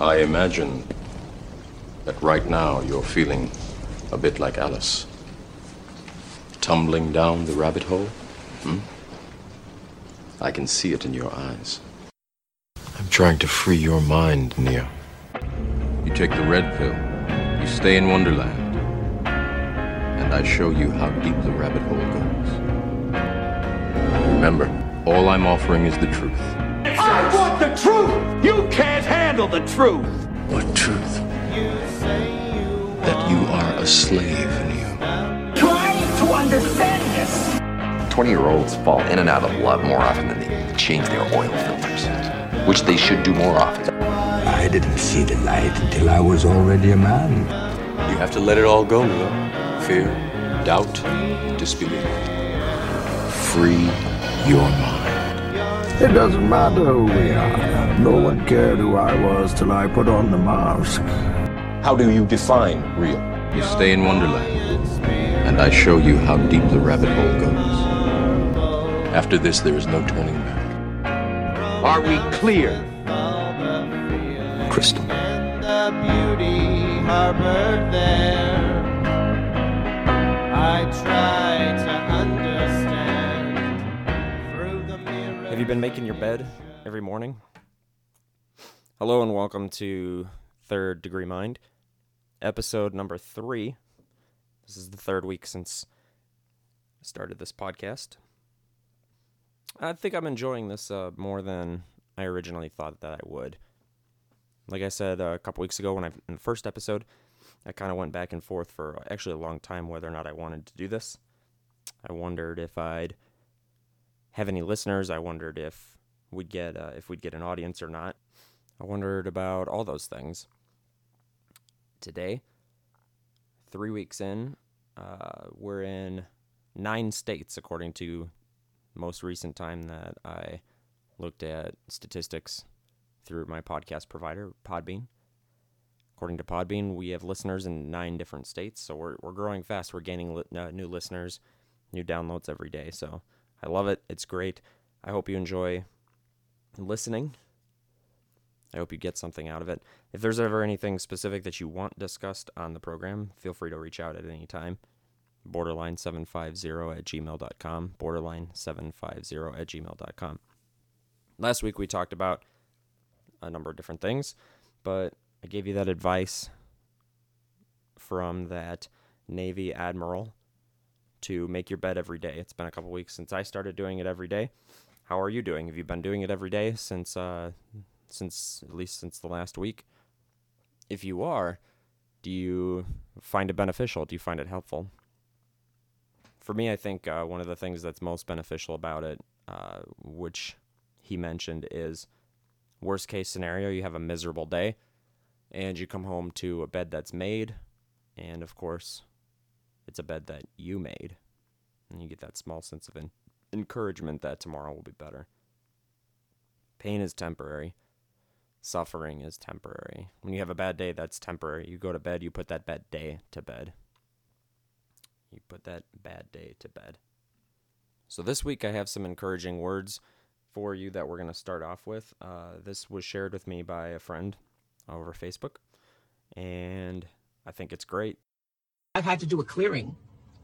I imagine that right now you're feeling a bit like Alice. Tumbling down the rabbit hole? Hmm? I can see it in your eyes. I'm trying to free your mind, Neo. You take the red pill, you stay in Wonderland, and I show you how deep the rabbit hole goes. Remember, all I'm offering is the truth. I want the truth! You can't handle the truth! What truth? That you are a slave, Neo. Trying to understand this! 20 year olds fall in and out of love more often than they change their oil filters, which they should do more often. I didn't see the light until I was already a man. You have to let it all go, Neo. Fear, doubt, disbelief. Free your mind. It doesn't matter who we are. No one cared who I was till I put on the mask. How do you define real? You stay in Wonderland, and I show you how deep the rabbit hole goes. After this, there is no turning back. Are we clear? Crystal. the beauty harbored there. I try to understand you been making your bed every morning? Hello and welcome to Third Degree Mind, episode number three. This is the third week since I started this podcast. I think I'm enjoying this uh, more than I originally thought that I would. Like I said uh, a couple weeks ago when I in the first episode, I kind of went back and forth for actually a long time whether or not I wanted to do this. I wondered if I'd have any listeners. I wondered if we'd get uh, if we'd get an audience or not. I wondered about all those things. Today, three weeks in, uh, we're in nine states according to most recent time that I looked at statistics through my podcast provider, Podbean. According to Podbean, we have listeners in nine different states, so we're we're growing fast. We're gaining li- uh, new listeners, new downloads every day. So I love it. It's great. I hope you enjoy listening. I hope you get something out of it. If there's ever anything specific that you want discussed on the program, feel free to reach out at any time. Borderline750 at gmail.com. Borderline750 at gmail.com. Last week we talked about a number of different things, but I gave you that advice from that Navy admiral to make your bed every day. It's been a couple weeks since I started doing it every day. How are you doing? Have you been doing it every day since uh, since at least since the last week? If you are, do you find it beneficial? Do you find it helpful? For me, I think uh, one of the things that's most beneficial about it, uh, which he mentioned, is worst case scenario, you have a miserable day and you come home to a bed that's made, and of course, it's a bed that you made. And you get that small sense of en- encouragement that tomorrow will be better. Pain is temporary. Suffering is temporary. When you have a bad day, that's temporary. You go to bed, you put that bad day to bed. You put that bad day to bed. So this week, I have some encouraging words for you that we're going to start off with. Uh, this was shared with me by a friend over Facebook, and I think it's great. I've had to do a clearing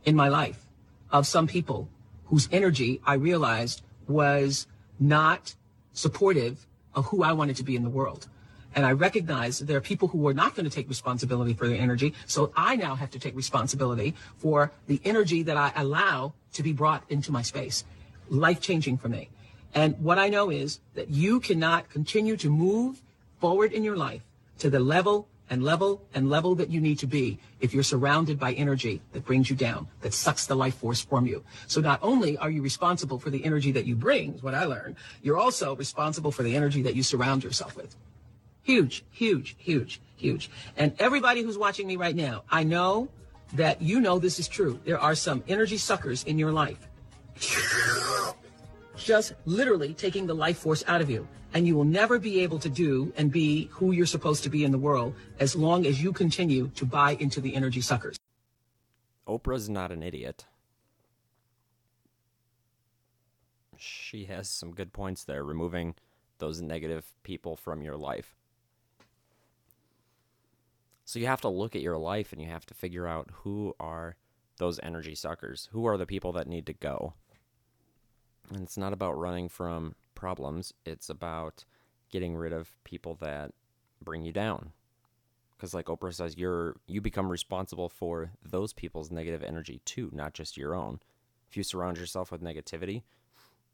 in my life of some people whose energy I realized was not supportive of who I wanted to be in the world. And I recognize there are people who are not going to take responsibility for their energy. So I now have to take responsibility for the energy that I allow to be brought into my space. Life changing for me. And what I know is that you cannot continue to move forward in your life to the level and level and level that you need to be if you're surrounded by energy that brings you down, that sucks the life force from you. So not only are you responsible for the energy that you bring, is what I learned, you're also responsible for the energy that you surround yourself with. Huge, huge, huge, huge. And everybody who's watching me right now, I know that you know this is true. There are some energy suckers in your life. Just literally taking the life force out of you. And you will never be able to do and be who you're supposed to be in the world as long as you continue to buy into the energy suckers. Oprah's not an idiot. She has some good points there, removing those negative people from your life. So you have to look at your life and you have to figure out who are those energy suckers. Who are the people that need to go? And it's not about running from problems, it's about getting rid of people that bring you down. Cuz like Oprah says you're you become responsible for those people's negative energy too, not just your own. If you surround yourself with negativity,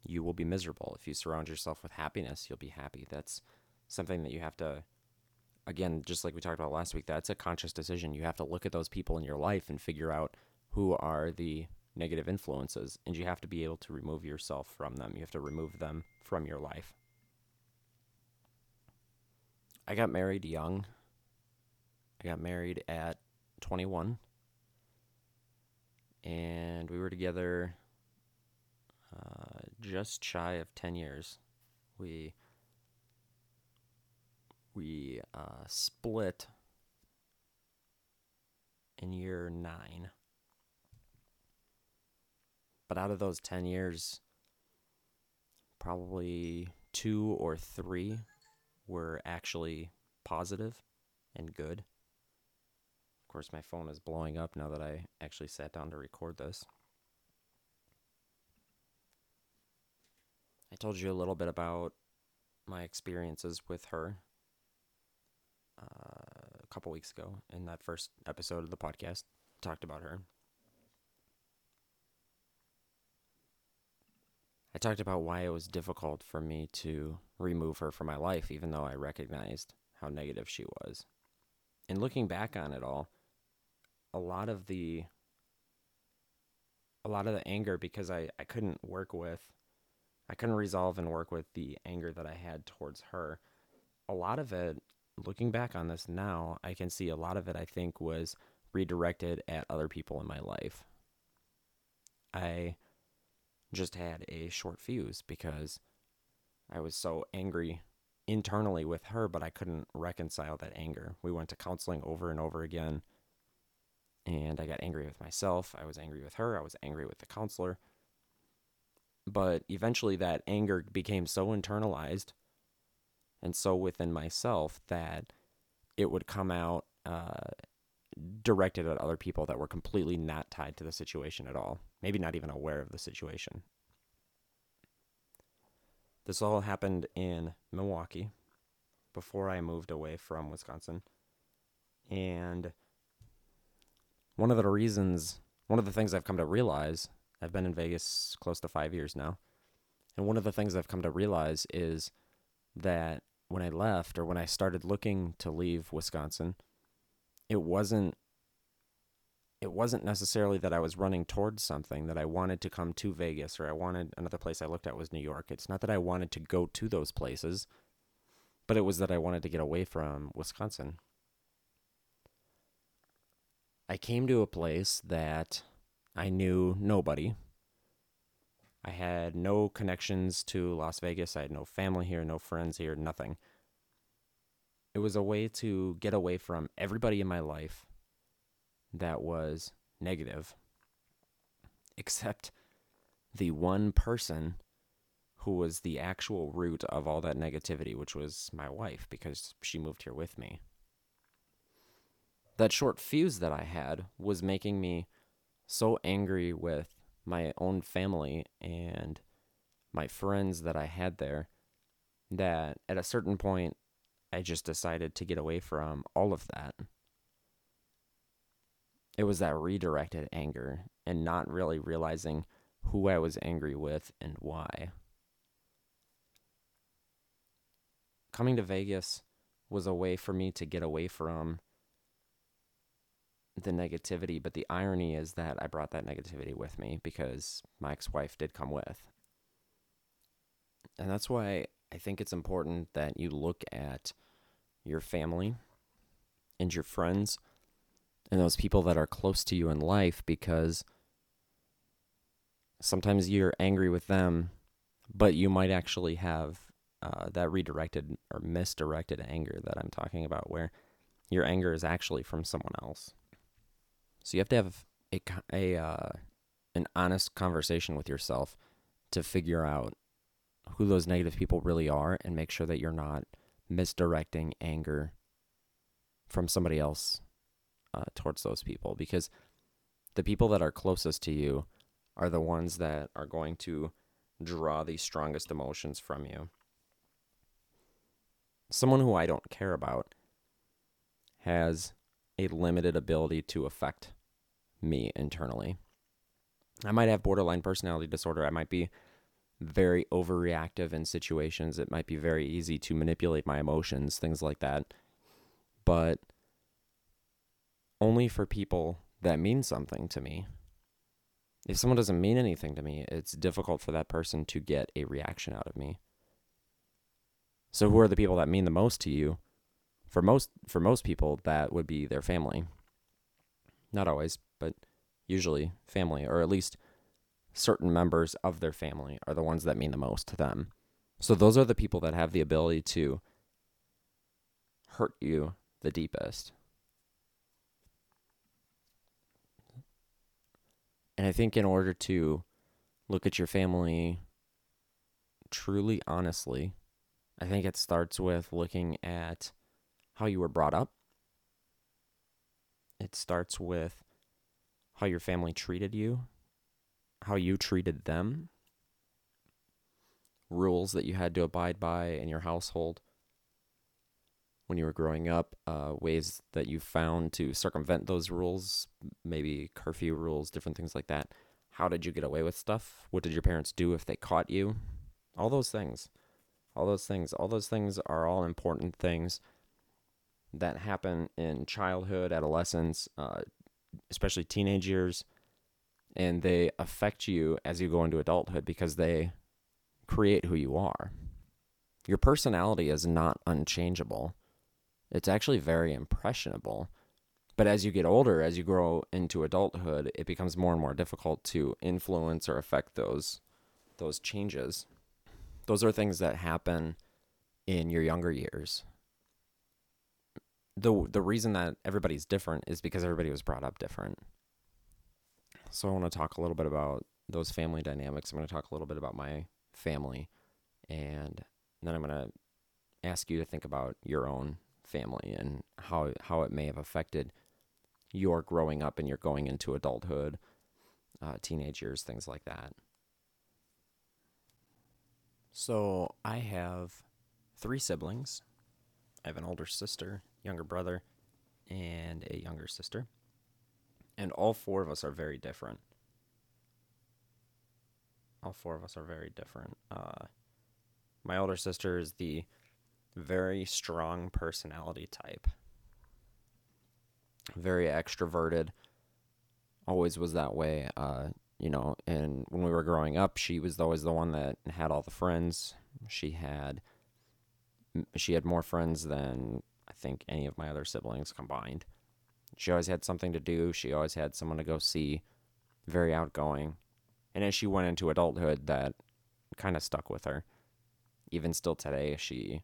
you will be miserable. If you surround yourself with happiness, you'll be happy. That's something that you have to again, just like we talked about last week, that's a conscious decision. You have to look at those people in your life and figure out who are the negative influences, and you have to be able to remove yourself from them. You have to remove them from your life. I got married young. I got married at 21. And we were together uh, just shy of 10 years. We we uh, split in year nine. But out of those 10 years, probably two or three were actually positive and good. Of course, my phone is blowing up now that I actually sat down to record this. I told you a little bit about my experiences with her uh, a couple weeks ago in that first episode of the podcast. Talked about her. I talked about why it was difficult for me to remove her from my life, even though I recognized how negative she was. And looking back on it all, a lot of the a lot of the anger because I, I couldn't work with I couldn't resolve and work with the anger that I had towards her. A lot of it looking back on this now, I can see a lot of it, I think, was redirected at other people in my life. I just had a short fuse because I was so angry internally with her, but I couldn't reconcile that anger. We went to counseling over and over again, and I got angry with myself. I was angry with her. I was angry with the counselor. But eventually, that anger became so internalized and so within myself that it would come out uh, directed at other people that were completely not tied to the situation at all, maybe not even aware of the situation. This all happened in Milwaukee before I moved away from Wisconsin. And one of the reasons, one of the things I've come to realize, I've been in Vegas close to five years now. And one of the things I've come to realize is that when I left or when I started looking to leave Wisconsin, it wasn't it wasn't necessarily that I was running towards something that I wanted to come to Vegas or I wanted another place I looked at was New York. It's not that I wanted to go to those places, but it was that I wanted to get away from Wisconsin. I came to a place that I knew nobody. I had no connections to Las Vegas. I had no family here, no friends here, nothing. It was a way to get away from everybody in my life that was negative, except the one person who was the actual root of all that negativity, which was my wife, because she moved here with me. That short fuse that I had was making me so angry with my own family and my friends that I had there that at a certain point I just decided to get away from all of that. It was that redirected anger and not really realizing who I was angry with and why. Coming to Vegas was a way for me to get away from the negativity, but the irony is that I brought that negativity with me because my ex wife did come with. And that's why I think it's important that you look at your family and your friends and those people that are close to you in life because sometimes you're angry with them, but you might actually have uh, that redirected or misdirected anger that I'm talking about, where your anger is actually from someone else. So you have to have a, a uh, an honest conversation with yourself to figure out who those negative people really are and make sure that you're not misdirecting anger from somebody else uh, towards those people because the people that are closest to you are the ones that are going to draw the strongest emotions from you. Someone who I don't care about has a limited ability to affect me internally. I might have borderline personality disorder. I might be very overreactive in situations. It might be very easy to manipulate my emotions, things like that. But only for people that mean something to me. If someone doesn't mean anything to me, it's difficult for that person to get a reaction out of me. So who are the people that mean the most to you? For most for most people that would be their family. Not always, but usually family or at least certain members of their family are the ones that mean the most to them. So those are the people that have the ability to hurt you the deepest. And I think in order to look at your family truly honestly, I think it starts with looking at how you were brought up. It starts with how your family treated you, how you treated them, rules that you had to abide by in your household when you were growing up, uh, ways that you found to circumvent those rules, maybe curfew rules, different things like that. How did you get away with stuff? What did your parents do if they caught you? All those things. All those things. All those things are all important things that happen in childhood, adolescence, uh, especially teenage years, and they affect you as you go into adulthood because they create who you are. Your personality is not unchangeable. It's actually very impressionable. But as you get older, as you grow into adulthood, it becomes more and more difficult to influence or affect those those changes. Those are things that happen in your younger years. The the reason that everybody's different is because everybody was brought up different. So I want to talk a little bit about those family dynamics. I'm going to talk a little bit about my family and then I'm going to ask you to think about your own family and how how it may have affected your growing up and your going into adulthood, uh, teenage years, things like that. So I have three siblings. I have an older sister, younger brother, and a younger sister. And all four of us are very different. All four of us are very different. Uh, my older sister is the very strong personality type. Very extroverted. Always was that way. Uh, you know, and when we were growing up, she was always the one that had all the friends. She had she had more friends than I think any of my other siblings combined. She always had something to do. She always had someone to go see. Very outgoing. And as she went into adulthood, that kind of stuck with her. Even still today, she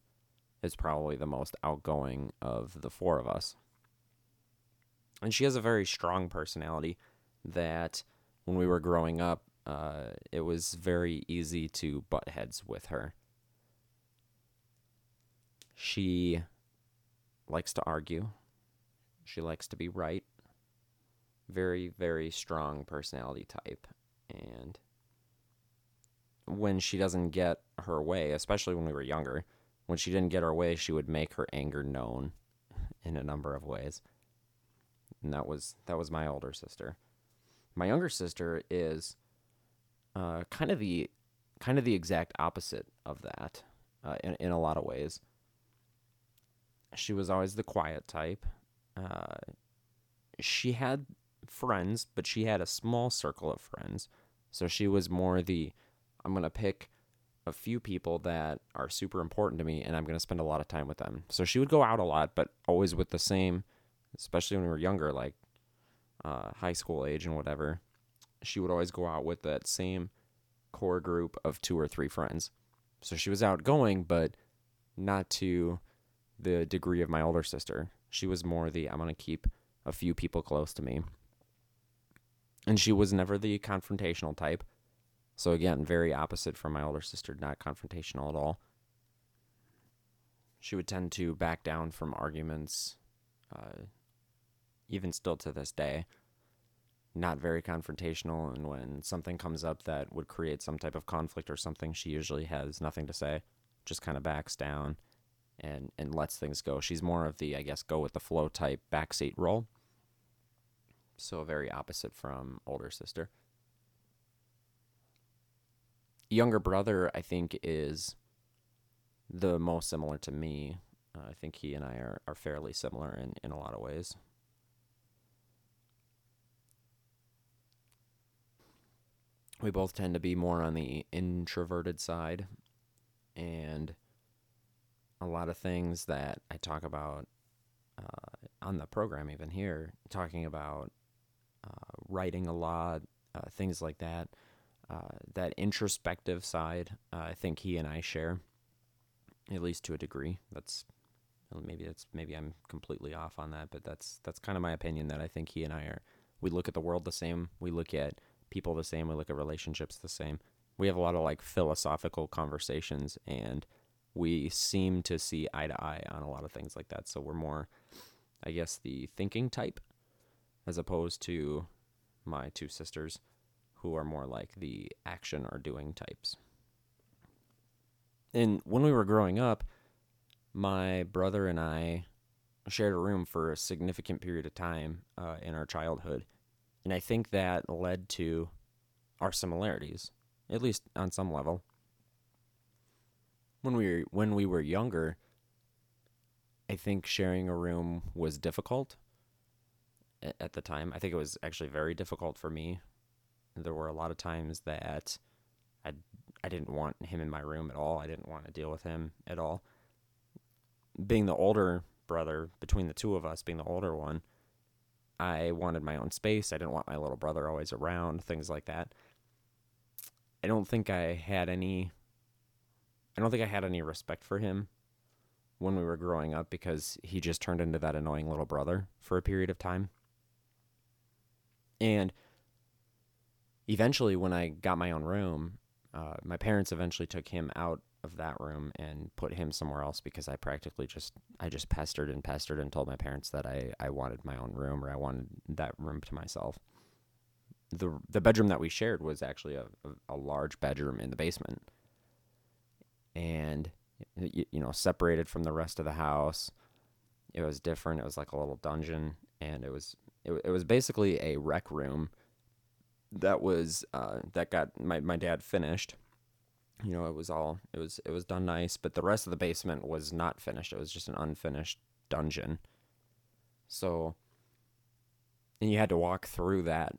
is probably the most outgoing of the four of us. And she has a very strong personality that when we were growing up, uh, it was very easy to butt heads with her. She likes to argue. She likes to be right. Very, very strong personality type. And when she doesn't get her way, especially when we were younger, when she didn't get her way, she would make her anger known in a number of ways. And that was that was my older sister. My younger sister is uh, kind of the kind of the exact opposite of that uh, in in a lot of ways. She was always the quiet type. Uh, she had friends, but she had a small circle of friends. So she was more the I'm gonna pick a few people that are super important to me and I'm going to spend a lot of time with them. So she would go out a lot, but always with the same, especially when we were younger, like uh, high school age and whatever. She would always go out with that same core group of two or three friends. So she was outgoing, but not to the degree of my older sister. She was more the I'm going to keep a few people close to me. And she was never the confrontational type so again, very opposite from my older sister, not confrontational at all. She would tend to back down from arguments, uh, even still to this day, not very confrontational. And when something comes up that would create some type of conflict or something, she usually has nothing to say, just kind of backs down and, and lets things go. She's more of the, I guess, go with the flow type backseat role. So, very opposite from older sister. Younger brother, I think, is the most similar to me. Uh, I think he and I are, are fairly similar in, in a lot of ways. We both tend to be more on the introverted side, and a lot of things that I talk about uh, on the program, even here, talking about uh, writing a lot, uh, things like that. Uh, that introspective side, uh, I think he and I share, at least to a degree. That's maybe that's maybe I'm completely off on that, but that's that's kind of my opinion. That I think he and I are. We look at the world the same. We look at people the same. We look at relationships the same. We have a lot of like philosophical conversations, and we seem to see eye to eye on a lot of things like that. So we're more, I guess, the thinking type, as opposed to my two sisters, who are more like the action or doing types. And when we were growing up, my brother and I shared a room for a significant period of time uh, in our childhood. And I think that led to our similarities, at least on some level. When we were, when we were younger, I think sharing a room was difficult at the time. I think it was actually very difficult for me. There were a lot of times that I I didn't want him in my room at all. I didn't want to deal with him at all. Being the older brother, between the two of us, being the older one, I wanted my own space. I didn't want my little brother always around, things like that. I don't think I had any I don't think I had any respect for him when we were growing up because he just turned into that annoying little brother for a period of time. And eventually when I got my own room, uh, my parents eventually took him out of that room and put him somewhere else because I practically just I just pestered and pestered and told my parents that I, I wanted my own room or I wanted that room to myself. The the bedroom that we shared was actually a, a, a large bedroom in the basement. And you, you know, separated from the rest of the house. It was different. It was like a little dungeon and it was it, it was basically a rec room that was uh, that got my, my dad finished. You know it was all it was it was done nice but the rest of the basement was not finished. It was just an unfinished dungeon. So and you had to walk through that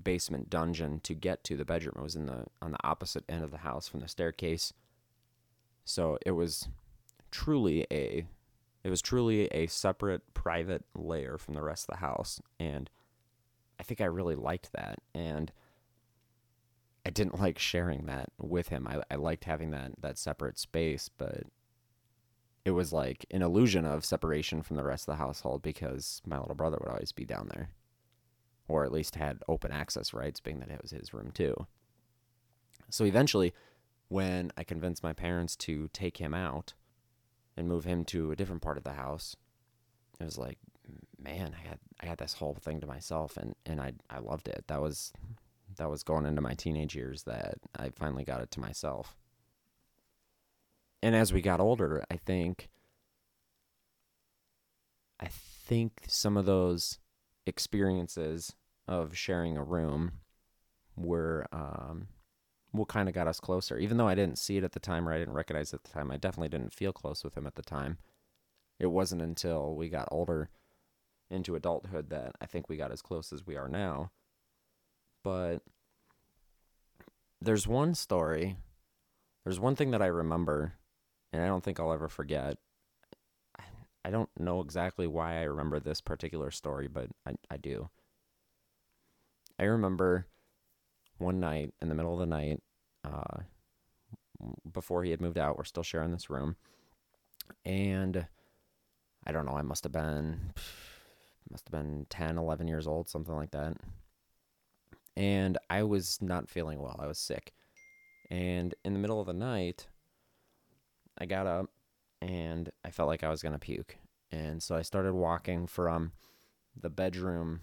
basement dungeon to get to the bedroom. It was in the on the opposite end of the house from the staircase so it was truly a it was truly a separate private layer from the rest of the house and I think I really liked that. And I didn't like sharing that with him. I, I liked having that, that separate space, but it was like an illusion of separation from the rest of the household because my little brother would always be down there. Or at least had open access rights, being that it was his room too. So eventually, when I convinced my parents to take him out and move him to a different part of the house, it was like, man, I had I had this whole thing to myself, and and I I loved it. That was that was going into my teenage years that I finally got it to myself. And as we got older, I think I think some of those experiences of sharing a room were um, what kind of got us closer. Even though I didn't see it at the time or I didn't recognize it at the time, I definitely didn't feel close with him at the time. It wasn't until we got older into adulthood that I think we got as close as we are now. But there's one story, there's one thing that I remember, and I don't think I'll ever forget. I don't know exactly why I remember this particular story, but I, I do. I remember one night in the middle of the night, uh, before he had moved out, we're still sharing this room. And I don't know, I must have been must have been 10, 11 years old, something like that. And I was not feeling well. I was sick. And in the middle of the night, I got up and I felt like I was going to puke. And so I started walking from the bedroom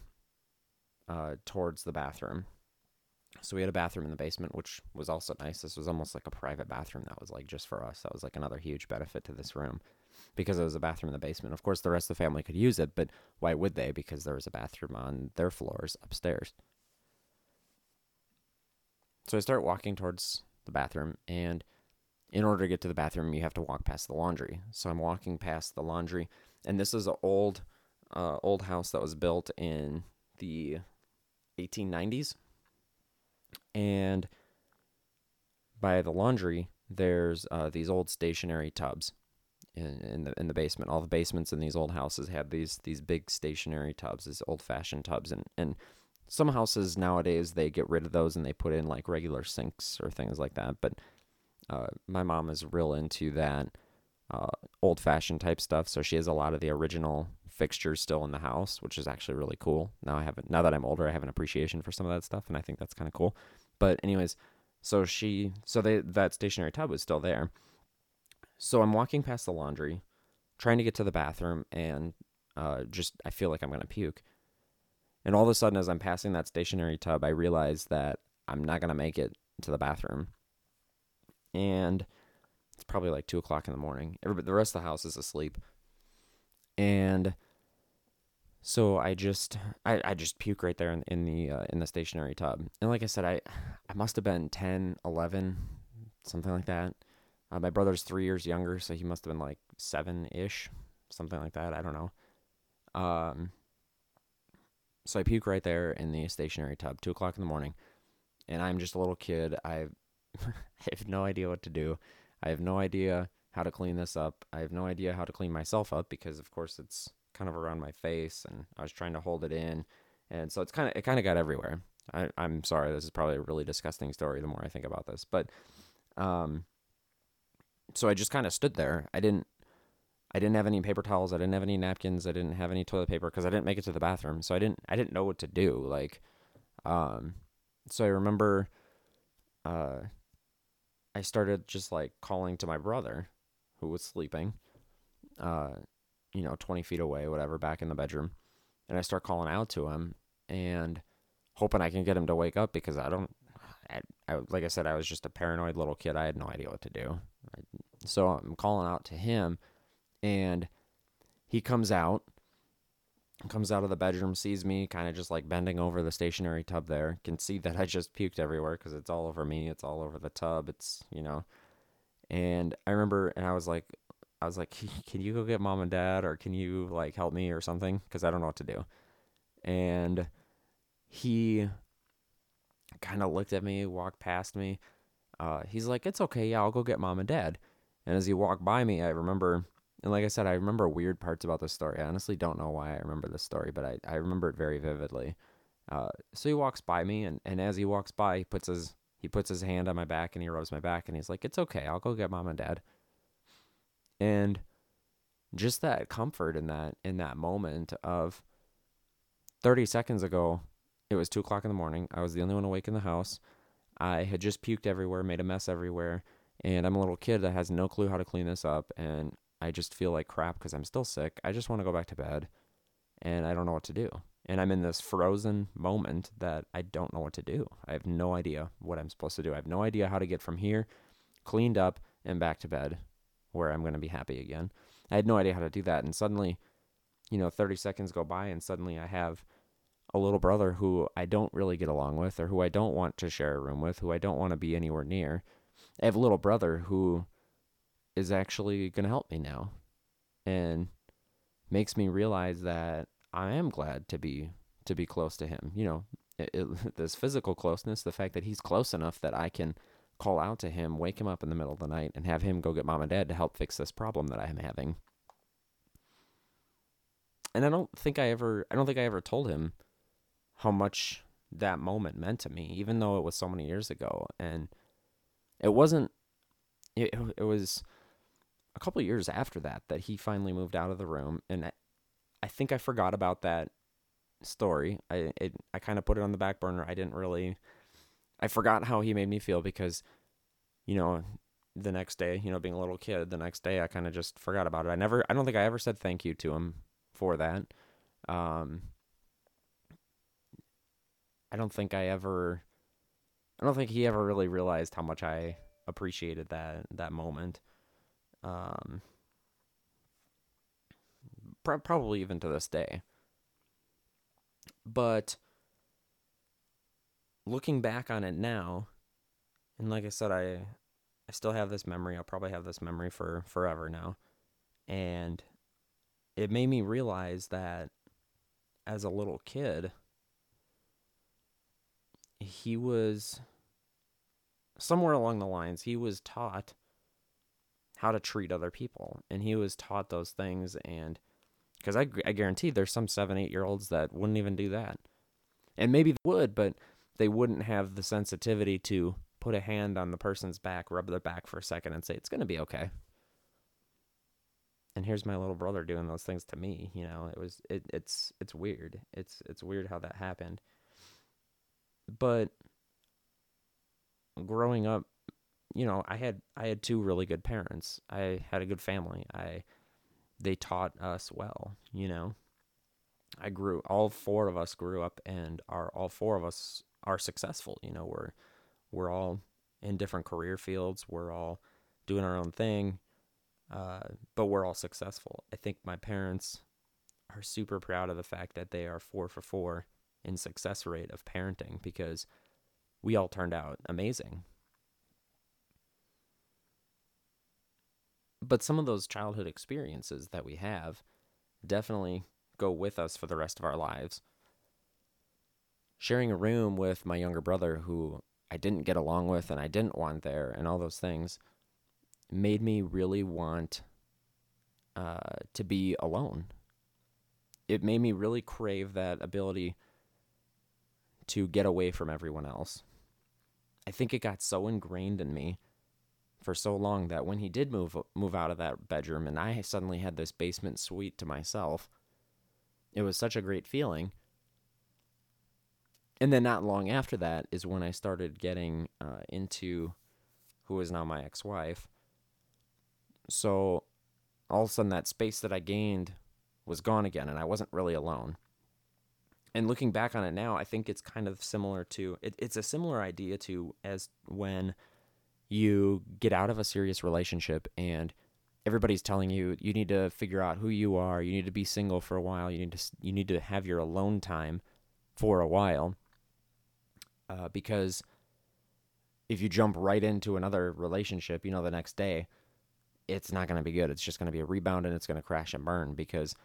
uh, towards the bathroom. So we had a bathroom in the basement, which was also nice. This was almost like a private bathroom that was like just for us. That was like another huge benefit to this room because it was a bathroom in the basement. Of course, the rest of the family could use it, but why would they? Because there was a bathroom on their floors upstairs. So I start walking towards the bathroom, and in order to get to the bathroom, you have to walk past the laundry. So I'm walking past the laundry, and this is an old, uh, old house that was built in the 1890s. And by the laundry, there's uh, these old stationary tubs in, in the in the basement. All the basements in these old houses had these these big stationary tubs, these old fashioned tubs, and and some houses nowadays they get rid of those and they put in like regular sinks or things like that. But uh, my mom is real into that uh, old fashioned type stuff, so she has a lot of the original fixtures still in the house, which is actually really cool. Now I haven't now that I'm older, I have an appreciation for some of that stuff, and I think that's kind of cool. But anyways, so she so they that stationary tub was still there. So I'm walking past the laundry, trying to get to the bathroom, and uh, just I feel like I'm gonna puke. And all of a sudden, as I'm passing that stationary tub, I realize that I'm not gonna make it to the bathroom. And it's probably like two o'clock in the morning. Everybody, the rest of the house is asleep, and so I just I, I just puke right there in, in the uh, in the stationary tub. And like I said, I I must have been 10, 11, something like that. Uh, my brother's three years younger, so he must have been like seven ish, something like that. I don't know. Um, so I puke right there in the stationary tub, two o'clock in the morning, and I'm just a little kid. I, I have no idea what to do. I have no idea how to clean this up. I have no idea how to clean myself up because, of course, it's kind of around my face, and I was trying to hold it in, and so it's kind of it kind of got everywhere. I, I'm sorry, this is probably a really disgusting story. The more I think about this, but um, so I just kind of stood there. I didn't I didn't have any paper towels. I didn't have any napkins. I didn't have any toilet paper because I didn't make it to the bathroom. So I didn't I didn't know what to do. Like, um, so I remember, uh, I started just like calling to my brother, who was sleeping, uh, you know, twenty feet away, whatever, back in the bedroom, and I start calling out to him and hoping I can get him to wake up because I don't. I, I like I said, I was just a paranoid little kid. I had no idea what to do. So I'm calling out to him and he comes out comes out of the bedroom sees me kind of just like bending over the stationary tub there can see that i just puked everywhere because it's all over me it's all over the tub it's you know and i remember and i was like i was like can you go get mom and dad or can you like help me or something because i don't know what to do and he kind of looked at me walked past me uh, he's like it's okay yeah i'll go get mom and dad and as he walked by me i remember and like I said, I remember weird parts about this story. I honestly don't know why I remember this story, but I, I remember it very vividly. Uh, so he walks by me, and, and as he walks by, he puts his he puts his hand on my back and he rubs my back, and he's like, "It's okay, I'll go get mom and dad." And just that comfort in that in that moment of thirty seconds ago, it was two o'clock in the morning. I was the only one awake in the house. I had just puked everywhere, made a mess everywhere, and I'm a little kid that has no clue how to clean this up, and I just feel like crap because I'm still sick. I just want to go back to bed and I don't know what to do. And I'm in this frozen moment that I don't know what to do. I have no idea what I'm supposed to do. I have no idea how to get from here cleaned up and back to bed where I'm going to be happy again. I had no idea how to do that. And suddenly, you know, 30 seconds go by and suddenly I have a little brother who I don't really get along with or who I don't want to share a room with, who I don't want to be anywhere near. I have a little brother who is actually going to help me now and makes me realize that I am glad to be to be close to him. You know, it, it, this physical closeness, the fact that he's close enough that I can call out to him, wake him up in the middle of the night, and have him go get mom and dad to help fix this problem that I am having. And I don't think I ever, I don't think I ever told him how much that moment meant to me, even though it was so many years ago. And it wasn't, it, it was a couple years after that that he finally moved out of the room and I, I think I forgot about that story. I it, I kind of put it on the back burner. I didn't really I forgot how he made me feel because you know, the next day, you know, being a little kid, the next day I kind of just forgot about it. I never I don't think I ever said thank you to him for that. Um I don't think I ever I don't think he ever really realized how much I appreciated that that moment. Um pro- probably even to this day. But looking back on it now, and like I said, I I still have this memory. I'll probably have this memory for forever now. And it made me realize that as a little kid, he was somewhere along the lines, he was taught how to treat other people. And he was taught those things. And because I, I guarantee there's some seven, eight year olds that wouldn't even do that. And maybe they would, but they wouldn't have the sensitivity to put a hand on the person's back, rub their back for a second, and say, it's going to be okay. And here's my little brother doing those things to me. You know, it was it, it's it's weird. It's it's weird how that happened. But growing up, you know, I had I had two really good parents. I had a good family. I they taught us well, you know. I grew all four of us grew up and are all four of us are successful, you know, we're we're all in different career fields, we're all doing our own thing. Uh, but we're all successful. I think my parents are super proud of the fact that they are 4 for 4 in success rate of parenting because we all turned out amazing. But some of those childhood experiences that we have definitely go with us for the rest of our lives. Sharing a room with my younger brother, who I didn't get along with and I didn't want there, and all those things, made me really want uh, to be alone. It made me really crave that ability to get away from everyone else. I think it got so ingrained in me for so long that when he did move move out of that bedroom and I suddenly had this basement suite to myself, it was such a great feeling. And then not long after that is when I started getting uh, into who is now my ex-wife. So all of a sudden that space that I gained was gone again and I wasn't really alone. And looking back on it now, I think it's kind of similar to it, it's a similar idea to as when you get out of a serious relationship and everybody's telling you you need to figure out who you are, you need to be single for a while, you need to you need to have your alone time for a while. Uh, because if you jump right into another relationship, you know, the next day, it's not going to be good. It's just going to be a rebound and it's going to crash and burn because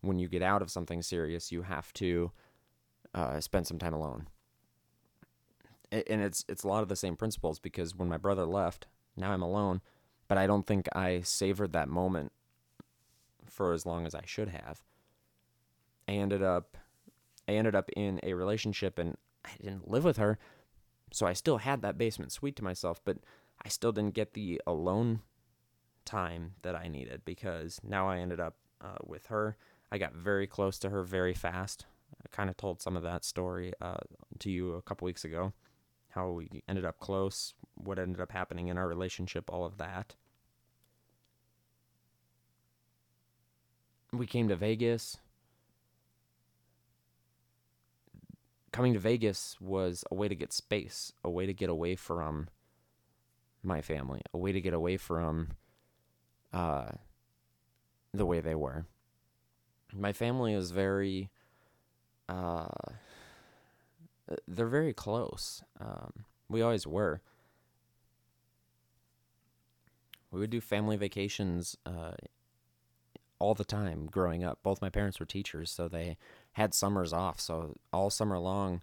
when you get out of something serious, you have to uh, spend some time alone. And it's it's a lot of the same principles because when my brother left, now I'm alone, but I don't think I savored that moment for as long as I should have. I ended up I ended up in a relationship and I didn't live with her, so I still had that basement suite to myself, but I still didn't get the alone time that I needed because now I ended up uh, with her. I got very close to her very fast. I kind of told some of that story uh, to you a couple weeks ago, how we ended up close, what ended up happening in our relationship, all of that. We came to Vegas. Coming to Vegas was a way to get space, a way to get away from my family, a way to get away from uh, the way they were. My family is very, uh, they're very close. Um, we always were. We would do family vacations uh, all the time growing up. Both my parents were teachers, so they had summers off. So all summer long,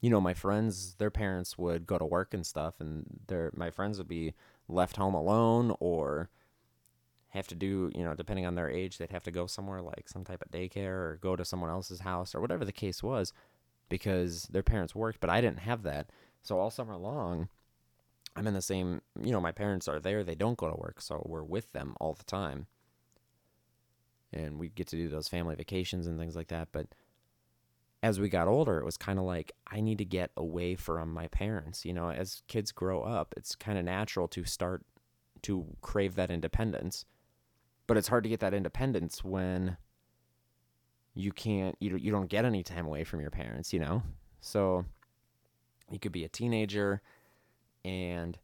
you know, my friends, their parents would go to work and stuff, and their my friends would be left home alone or have to do, you know, depending on their age, they'd have to go somewhere like some type of daycare or go to someone else's house or whatever the case was because their parents worked, but I didn't have that. So all summer long, I'm in the same, you know, my parents are there, they don't go to work, so we're with them all the time. And we get to do those family vacations and things like that, but as we got older, it was kind of like I need to get away from my parents. You know, as kids grow up, it's kind of natural to start to crave that independence. But it's hard to get that independence when you can't you you don't get any time away from your parents you know? So you could be a teenager and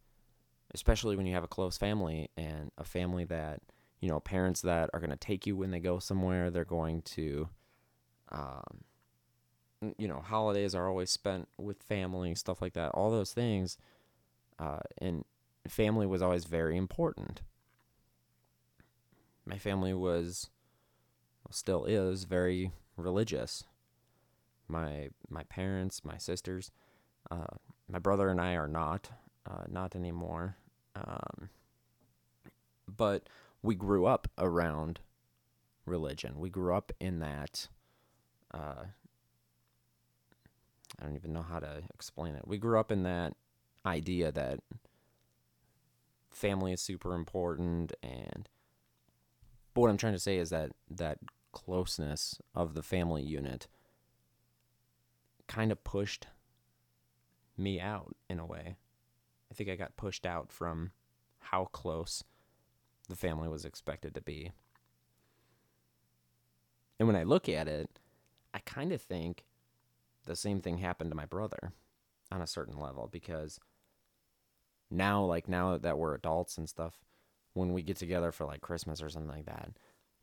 especially when you have a close family and a family that you know parents that are going to take you when they go somewhere. They're going to um, you know holidays are always spent with family stuff like that all those things uh, and family was always very important. My family was still is very religious. My my parents my sisters uh, my brother and i are not uh, not anymore. Um, but we grew up around religion. We grew up in that. Uh, I don't even know how to explain it. We grew up in that idea that family is super important, and but what I'm trying to say is that that closeness of the family unit kind of pushed me out in a way. I think I got pushed out from how close the family was expected to be. And when I look at it, I kind of think the same thing happened to my brother on a certain level because now, like now that we're adults and stuff, when we get together for like Christmas or something like that,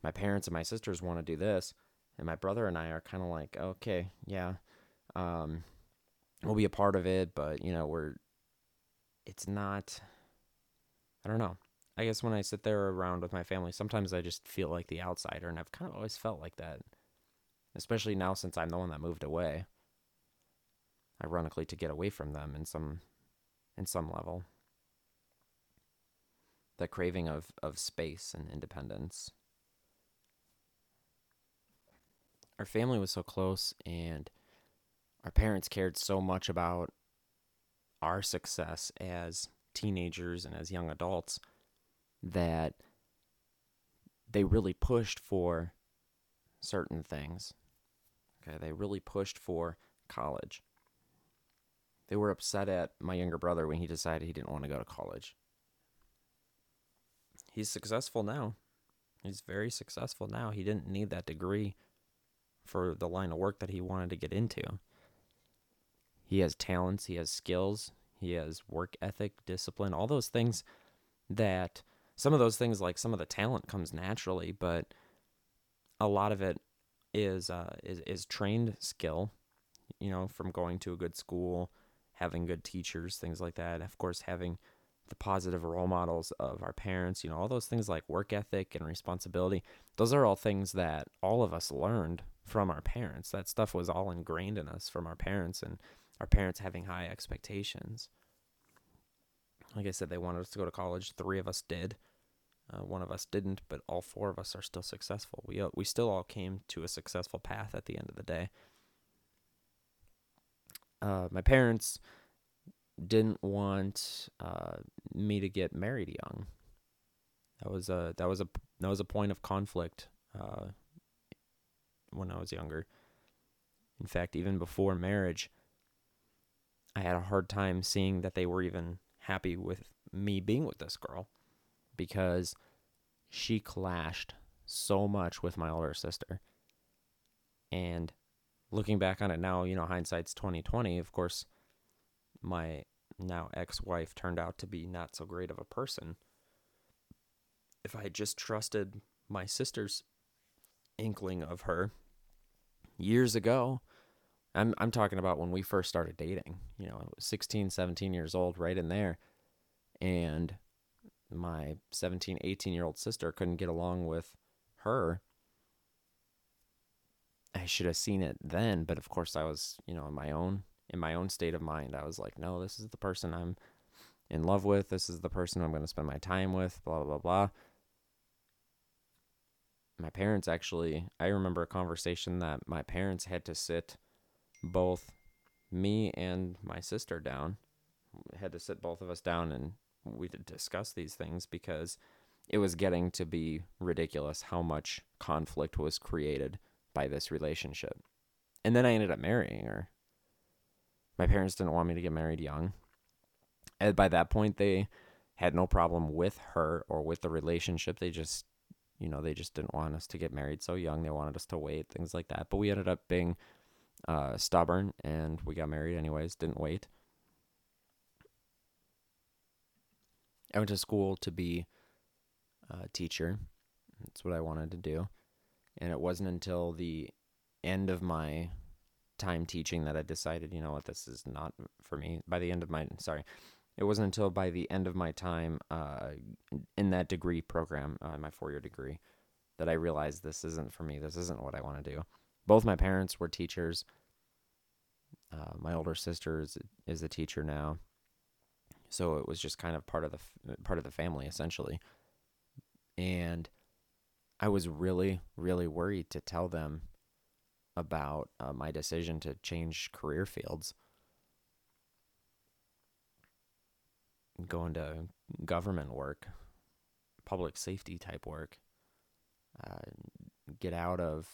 my parents and my sisters want to do this, and my brother and I are kind of like, okay, yeah, um, we'll be a part of it, but you know, we're, it's not, I don't know. I guess when I sit there around with my family, sometimes I just feel like the outsider, and I've kind of always felt like that, especially now since I'm the one that moved away. Ironically, to get away from them in some, in some level. The craving of of space and independence. Our family was so close, and our parents cared so much about our success as teenagers and as young adults that they really pushed for certain things. Okay, they really pushed for college. They were upset at my younger brother when he decided he didn't want to go to college. He's successful now. He's very successful now. He didn't need that degree for the line of work that he wanted to get into. He has talents, he has skills, he has work ethic, discipline, all those things that some of those things like some of the talent comes naturally, but a lot of it is uh, is is trained skill, you know, from going to a good school, having good teachers, things like that. Of course, having the positive role models of our parents, you know, all those things like work ethic and responsibility. Those are all things that all of us learned from our parents. That stuff was all ingrained in us from our parents and our parents having high expectations. Like I said, they wanted us to go to college. Three of us did. Uh, one of us didn't, but all four of us are still successful. We uh, we still all came to a successful path at the end of the day. Uh, my parents didn't want uh, me to get married young. That was a that was a that was a point of conflict uh, when I was younger. In fact, even before marriage, I had a hard time seeing that they were even happy with me being with this girl because she clashed so much with my older sister. And looking back on it now, you know, hindsight's 2020, of course, my now ex-wife turned out to be not so great of a person. If I had just trusted my sister's inkling of her years ago, I'm I'm talking about when we first started dating, you know, 16, 17 years old right in there. And my 17, 18 year old sister couldn't get along with her. I should have seen it then, but of course I was, you know, in my own in my own state of mind. I was like, no, this is the person I'm in love with. This is the person I'm going to spend my time with, blah blah blah. My parents actually, I remember a conversation that my parents had to sit both me and my sister down. Had to sit both of us down and we did discuss these things because it was getting to be ridiculous how much conflict was created by this relationship. And then I ended up marrying her. My parents didn't want me to get married young. And by that point, they had no problem with her or with the relationship. They just, you know, they just didn't want us to get married so young. They wanted us to wait, things like that. But we ended up being uh, stubborn, and we got married anyways. Didn't wait. I went to school to be a teacher. That's what I wanted to do. And it wasn't until the end of my time teaching that I decided, you know what, this is not for me. By the end of my, sorry, it wasn't until by the end of my time uh, in that degree program, uh, my four year degree, that I realized this isn't for me. This isn't what I want to do. Both my parents were teachers. Uh, my older sister is, is a teacher now, so it was just kind of part of the part of the family essentially. And I was really, really worried to tell them about uh, my decision to change career fields. Going to government work, public safety type work, uh, get out of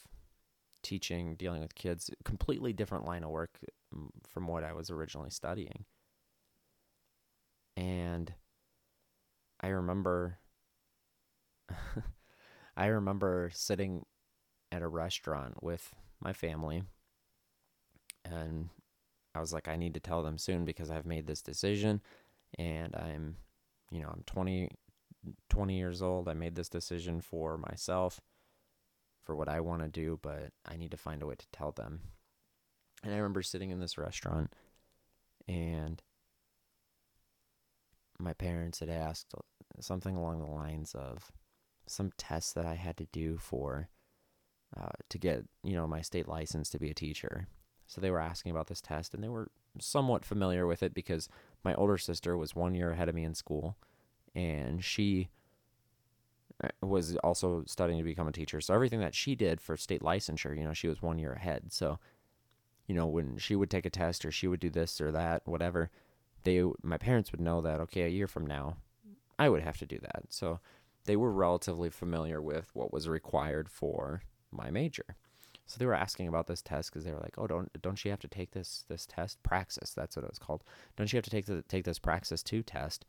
teaching, dealing with kids, completely different line of work mm, from what I was originally studying. And I remember I remember sitting at a restaurant with my family. And I was like I need to tell them soon because I've made this decision. And I'm you know I'm 20 20 years old. I made this decision for myself for what I want to do but I need to find a way to tell them. And I remember sitting in this restaurant and my parents had asked something along the lines of some tests that I had to do for uh, to get you know my state license to be a teacher. So they were asking about this test, and they were somewhat familiar with it because my older sister was one year ahead of me in school, and she uh, was also studying to become a teacher. So everything that she did for state licensure, you know, she was one year ahead. So, you know, when she would take a test or she would do this or that, whatever, they my parents would know that okay, a year from now, I would have to do that. So they were relatively familiar with what was required for my major. So they were asking about this test because they were like, "Oh, don't don't you have to take this this test praxis? That's what it was called. Don't you have to take the take this praxis two test,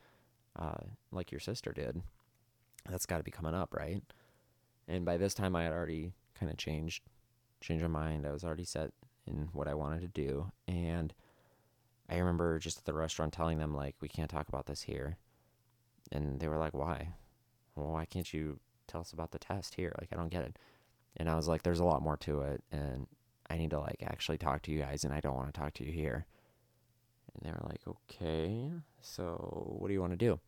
uh, like your sister did? That's got to be coming up, right?" And by this time, I had already kind of changed changed my mind. I was already set in what I wanted to do, and I remember just at the restaurant telling them like, "We can't talk about this here," and they were like, "Why?" well, why can't you tell us about the test here? Like, I don't get it. And I was like, there's a lot more to it. And I need to, like, actually talk to you guys. And I don't want to talk to you here. And they were like, okay, so what do you want to do?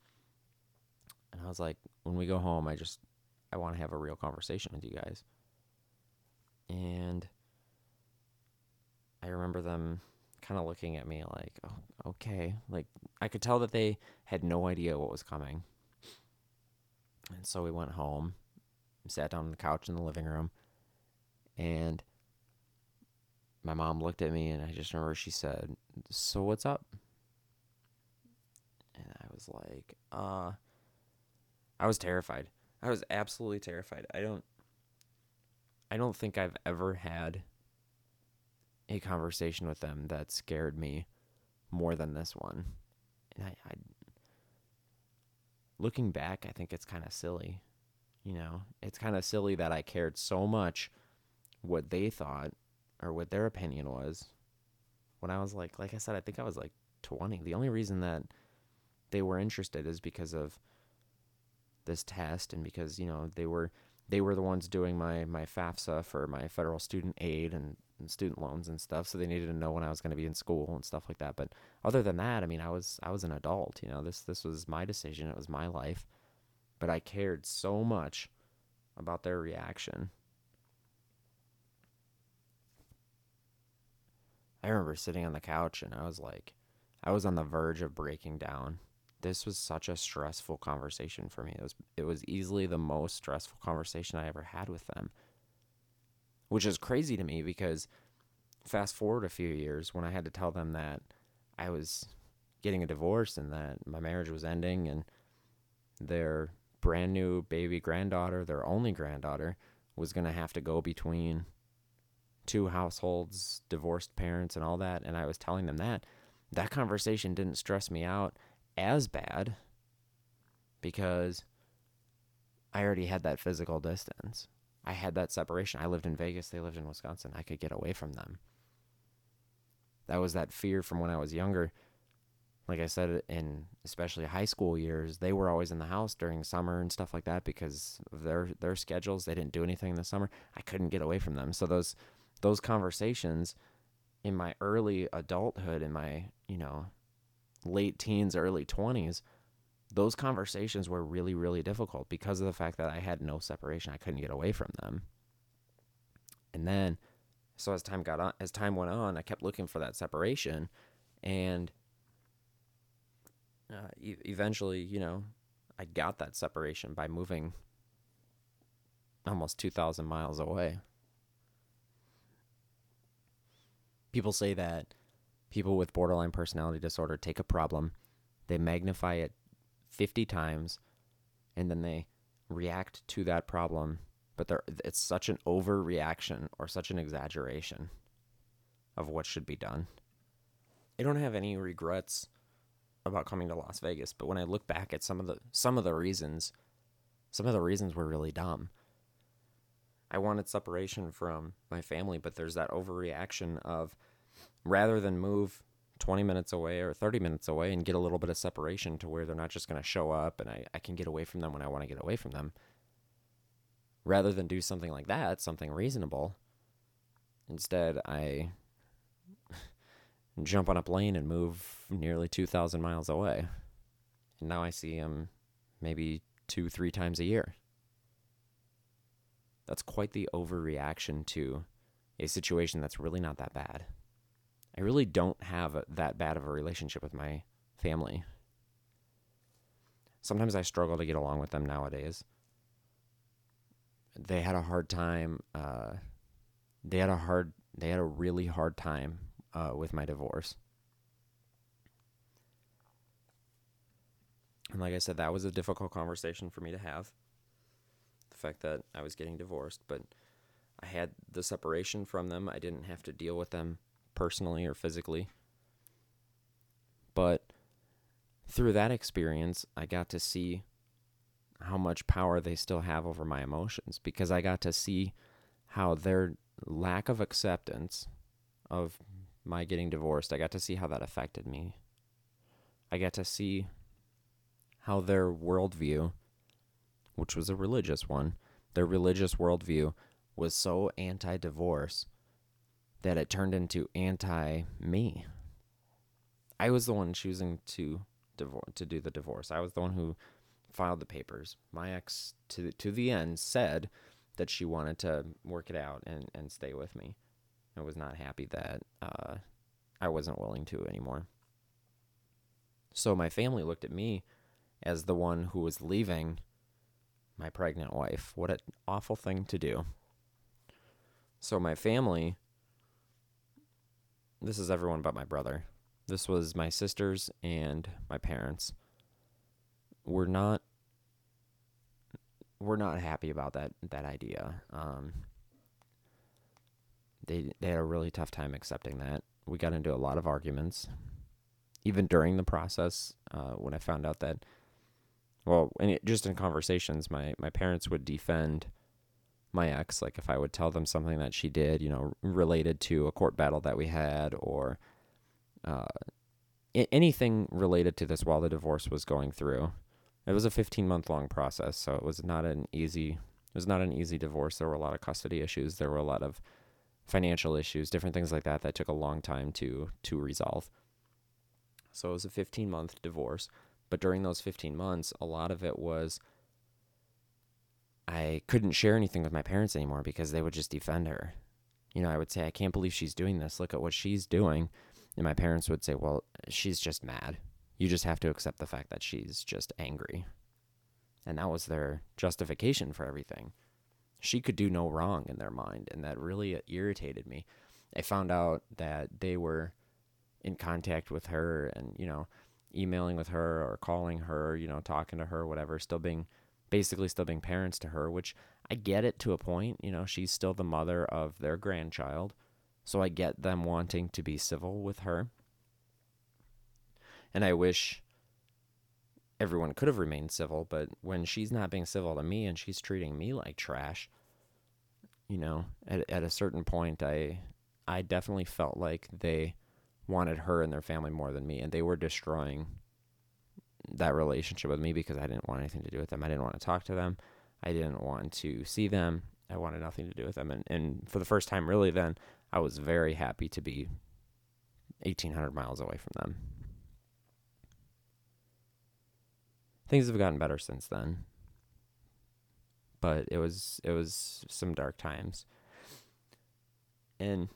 And I was like, when we go home, I just, I want to have a real conversation with you guys. And I remember them kind of looking at me like, oh, okay. Like, I could tell that they had no idea what was coming. And so we went home, sat down on the couch in the living room, and my mom looked at me, and I just remember she said, So what's up? And I was like, uh, I was terrified. I was absolutely terrified. I don't, I don't think I've ever had a conversation with them that scared me more than this one. And I, I looking back, I think it's kind of silly. You know, it's kind of silly that I cared so much what they thought or what their opinion was when I was like, like I said, I think I was like 20. The only reason that they were interested is because of this test and because, you know, they were they were the ones doing my my FAFSA for my federal student aid and student loans and stuff, so they needed to know when I was going to be in school and stuff like that. But other than that, I mean, I was I was an adult. You know, this this was my decision. It was my life, but I cared so much about their reaction. I remember sitting on the couch and I was like, I was on the verge of breaking down. This was such a stressful conversation for me. It was it was easily the most stressful conversation I ever had with them which is crazy to me because fast forward a few years when I had to tell them that I was getting a divorce and that my marriage was ending and their brand new baby granddaughter, their only granddaughter, was going to have to go between two households, divorced parents, and all that. And I was telling them that. That conversation didn't stress me out as bad because I already had that physical distance. I had that separation. I lived in Vegas, they lived in Wisconsin. I could get away from them. that was that fear from when I was younger. Like I said, in especially high school years, they were always in the house during summer and stuff like that because of their their schedules. They didn't do anything in the summer. I couldn't get away from them. So those those conversations in my early adulthood, in my you know late teens, early twenties, those conversations were really really difficult because of the fact that I had no separation. I couldn't get away from them. And then, so as time got on, as time went on, I kept looking for that separation, and uh, e- eventually, you know, I got that separation by moving almost 2,000 miles away. People say that people with borderline personality disorder take a problem, they magnify it 50 times, and then they react to that problem. But there, it's such an overreaction or such an exaggeration of what should be done. I don't have any regrets about coming to Las Vegas, but when I look back at some of the some of the reasons, some of the reasons were really dumb. I wanted separation from my family, but there's that overreaction of rather than move 20 minutes away or 30 minutes away and get a little bit of separation to where they're not just going to show up and I, I can get away from them when I want to get away from them. Rather than do something like that, something reasonable, instead I jump on a plane and move nearly 2,000 miles away. And now I see him maybe two, three times a year. That's quite the overreaction to a situation that's really not that bad. I really don't have that bad of a relationship with my family. Sometimes I struggle to get along with them nowadays. They had a hard time. Uh, they had a hard. They had a really hard time uh, with my divorce. And like I said, that was a difficult conversation for me to have. The fact that I was getting divorced, but I had the separation from them. I didn't have to deal with them personally or physically. But through that experience, I got to see how much power they still have over my emotions because I got to see how their lack of acceptance of my getting divorced, I got to see how that affected me. I got to see how their worldview, which was a religious one, their religious worldview was so anti divorce that it turned into anti me. I was the one choosing to divorce to do the divorce. I was the one who filed the papers. My ex to to the end said that she wanted to work it out and, and stay with me. I was not happy that uh, I wasn't willing to anymore. So my family looked at me as the one who was leaving my pregnant wife. What an awful thing to do. So my family, this is everyone but my brother. This was my sisters and my parents. We're not we're not happy about that that idea. Um, they they had a really tough time accepting that. We got into a lot of arguments, even during the process. Uh, when I found out that, well, and it, just in conversations, my my parents would defend my ex. Like if I would tell them something that she did, you know, related to a court battle that we had, or uh, anything related to this while the divorce was going through. It was a 15 month long process, so it was not an easy. It was not an easy divorce. There were a lot of custody issues. There were a lot of financial issues, different things like that that took a long time to to resolve. So it was a 15 month divorce, but during those 15 months, a lot of it was I couldn't share anything with my parents anymore because they would just defend her. You know, I would say, I can't believe she's doing this. Look at what she's doing. And my parents would say, well, she's just mad. You just have to accept the fact that she's just angry. And that was their justification for everything. She could do no wrong in their mind. And that really irritated me. I found out that they were in contact with her and, you know, emailing with her or calling her, you know, talking to her, whatever, still being basically still being parents to her, which I get it to a point. You know, she's still the mother of their grandchild. So I get them wanting to be civil with her. And I wish everyone could have remained civil, but when she's not being civil to me and she's treating me like trash, you know, at, at a certain point, I, I definitely felt like they wanted her and their family more than me, and they were destroying that relationship with me because I didn't want anything to do with them. I didn't want to talk to them. I didn't want to see them. I wanted nothing to do with them. And, and for the first time, really, then I was very happy to be 1,800 miles away from them. Things have gotten better since then, but it was it was some dark times. And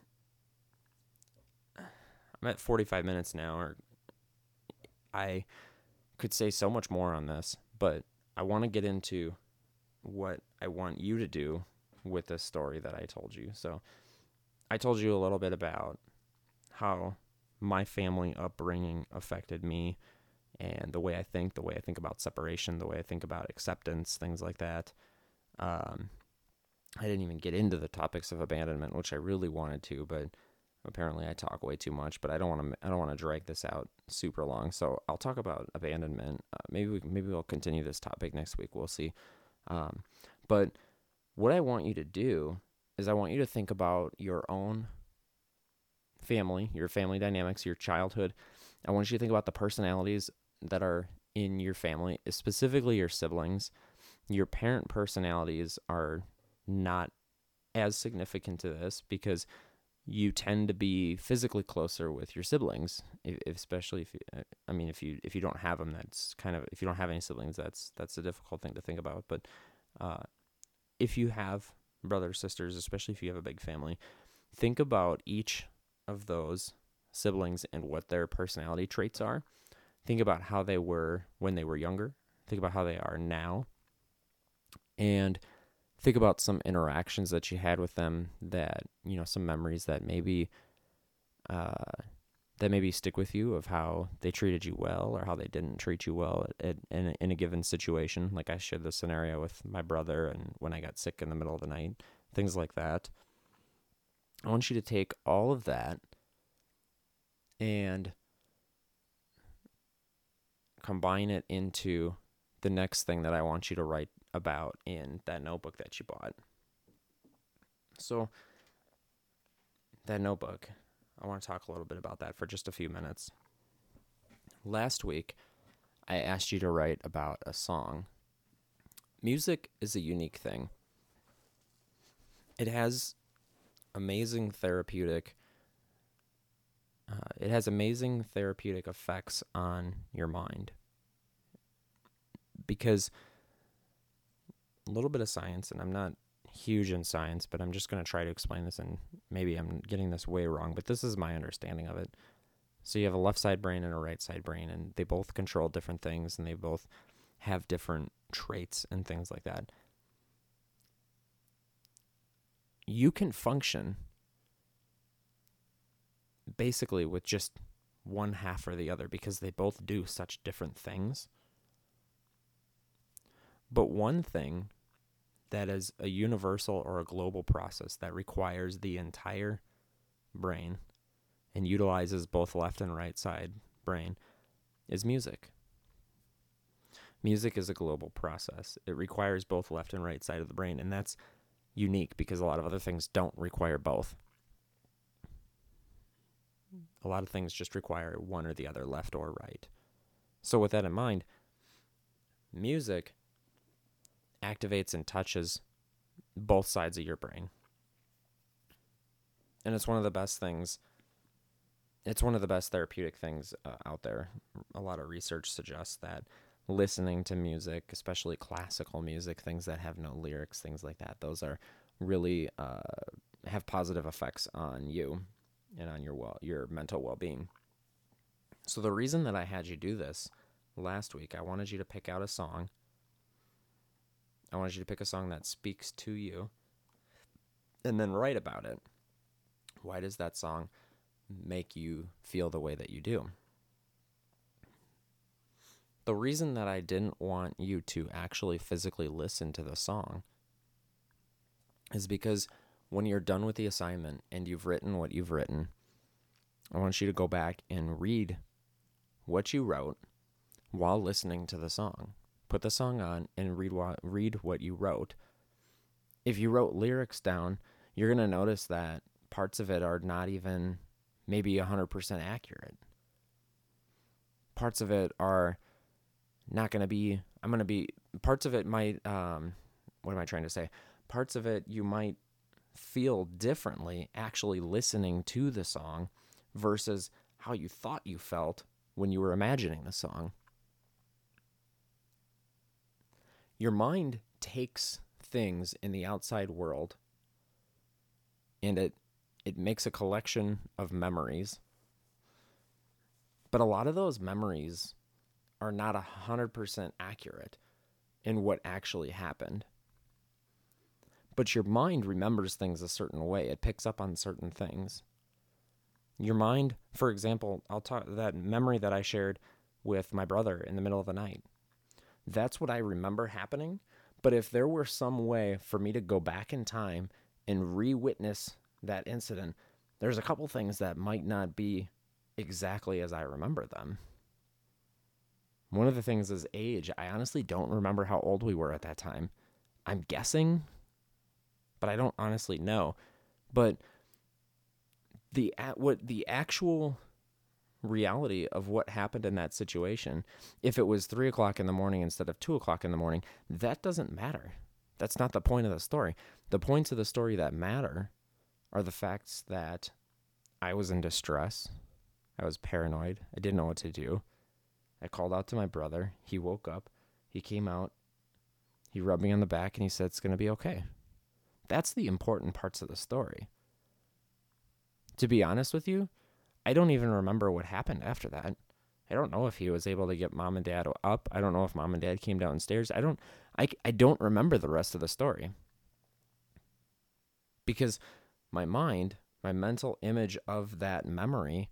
I'm at 45 minutes now, or I could say so much more on this, but I want to get into what I want you to do with this story that I told you. So, I told you a little bit about how my family upbringing affected me and the way I think, the way I think about separation, the way I think about acceptance, things like that. Um, I didn't even get into the topics of abandonment, which I really wanted to, but apparently I talk way too much. But I don't want to. I don't want to drag this out super long. So I'll talk about abandonment. Uh, maybe we, maybe we'll continue this topic next week. We'll see. Um, but what I want you to do is I want you to think about your own family, your family dynamics, your childhood. I want you to think about the personalities that are in your family, specifically your siblings. Your parent personalities are not as significant to this because you tend to be physically closer with your siblings, if, especially if you, I mean, if you if you don't have them, that's kind of if you don't have any siblings, that's that's a difficult thing to think about. But uh, if you have brothers sisters, especially if you have a big family, think about each of those siblings and what their personality traits are. Think about how they were when they were younger. Think about how they are now, and think about some interactions that you had with them that you know some memories that maybe uh, that maybe stick with you of how they treated you well or how they didn't treat you well at, in, a, in a given situation. Like i shared the scenario with my brother and when i got sick in the middle of the night things like that. I want you to take all of that and combine it into the next thing that i want you to write about in that notebook that you bought. So, that notebook, I want to talk a little bit about that for just a few minutes. Last week, I asked you to write about a song. Music is a unique thing, it has amazing therapeutic. Uh, it has amazing therapeutic effects on your mind because a little bit of science, and I'm not huge in science, but I'm just going to try to explain this, and maybe I'm getting this way wrong, but this is my understanding of it. So you have a left side brain and a right side brain, and they both control different things, and they both have different traits and things like that. You can function basically with just one half or the other because they both do such different things. But one thing that is a universal or a global process that requires the entire brain and utilizes both left and right side brain is music. Music is a global process. It requires both left and right side of the brain, and that's unique because a lot of other things don't require both. A lot of things just require one or the other, left or right. So, with that in mind, music activates and touches both sides of your brain. And it's one of the best things. It's one of the best therapeutic things uh, out there. A lot of research suggests that listening to music, especially classical music, things that have no lyrics, things like that, those are really uh, have positive effects on you and on your well, your mental well-being. So the reason that I had you do this last week, I wanted you to pick out a song I wanted you to pick a song that speaks to you and then write about it. Why does that song make you feel the way that you do? The reason that I didn't want you to actually physically listen to the song is because when you're done with the assignment and you've written what you've written, I want you to go back and read what you wrote while listening to the song put the song on and read what read what you wrote. If you wrote lyrics down, you're going to notice that parts of it are not even maybe 100% accurate. Parts of it are not going to be, I'm going to be, parts of it might, um, what am I trying to say? Parts of it you might feel differently actually listening to the song versus how you thought you felt when you were imagining the song. Your mind takes things in the outside world and it it makes a collection of memories. But a lot of those memories are not 100% accurate in what actually happened. But your mind remembers things a certain way. It picks up on certain things. Your mind, for example, I'll talk that memory that I shared with my brother in the middle of the night. That's what I remember happening. But if there were some way for me to go back in time and re witness that incident, there's a couple things that might not be exactly as I remember them. One of the things is age. I honestly don't remember how old we were at that time. I'm guessing, but I don't honestly know. But the what the actual reality of what happened in that situation, if it was three o'clock in the morning instead of two o'clock in the morning, that doesn't matter. That's not the point of the story. The points of the story that matter are the facts that I was in distress. I was paranoid. I didn't know what to do. I called out to my brother. He woke up. He came out. He rubbed me on the back and he said, It's going to be okay. That's the important parts of the story. To be honest with you, I don't even remember what happened after that. I don't know if he was able to get mom and dad up. I don't know if mom and dad came downstairs. I don't I, I don't remember the rest of the story. Because my mind, my mental image of that memory,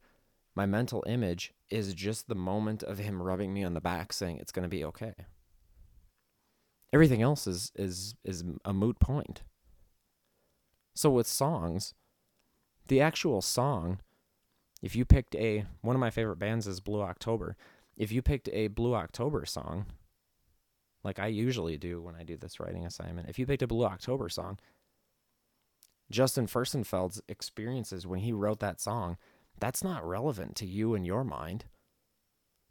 my mental image is just the moment of him rubbing me on the back saying it's going to be okay. Everything else is is is a moot point. So with songs, the actual song, if you picked a one of my favorite bands is Blue October. If you picked a Blue October song, like I usually do when I do this writing assignment, if you picked a Blue October song, Justin Furstenfeld's experiences when he wrote that song, that's not relevant to you in your mind.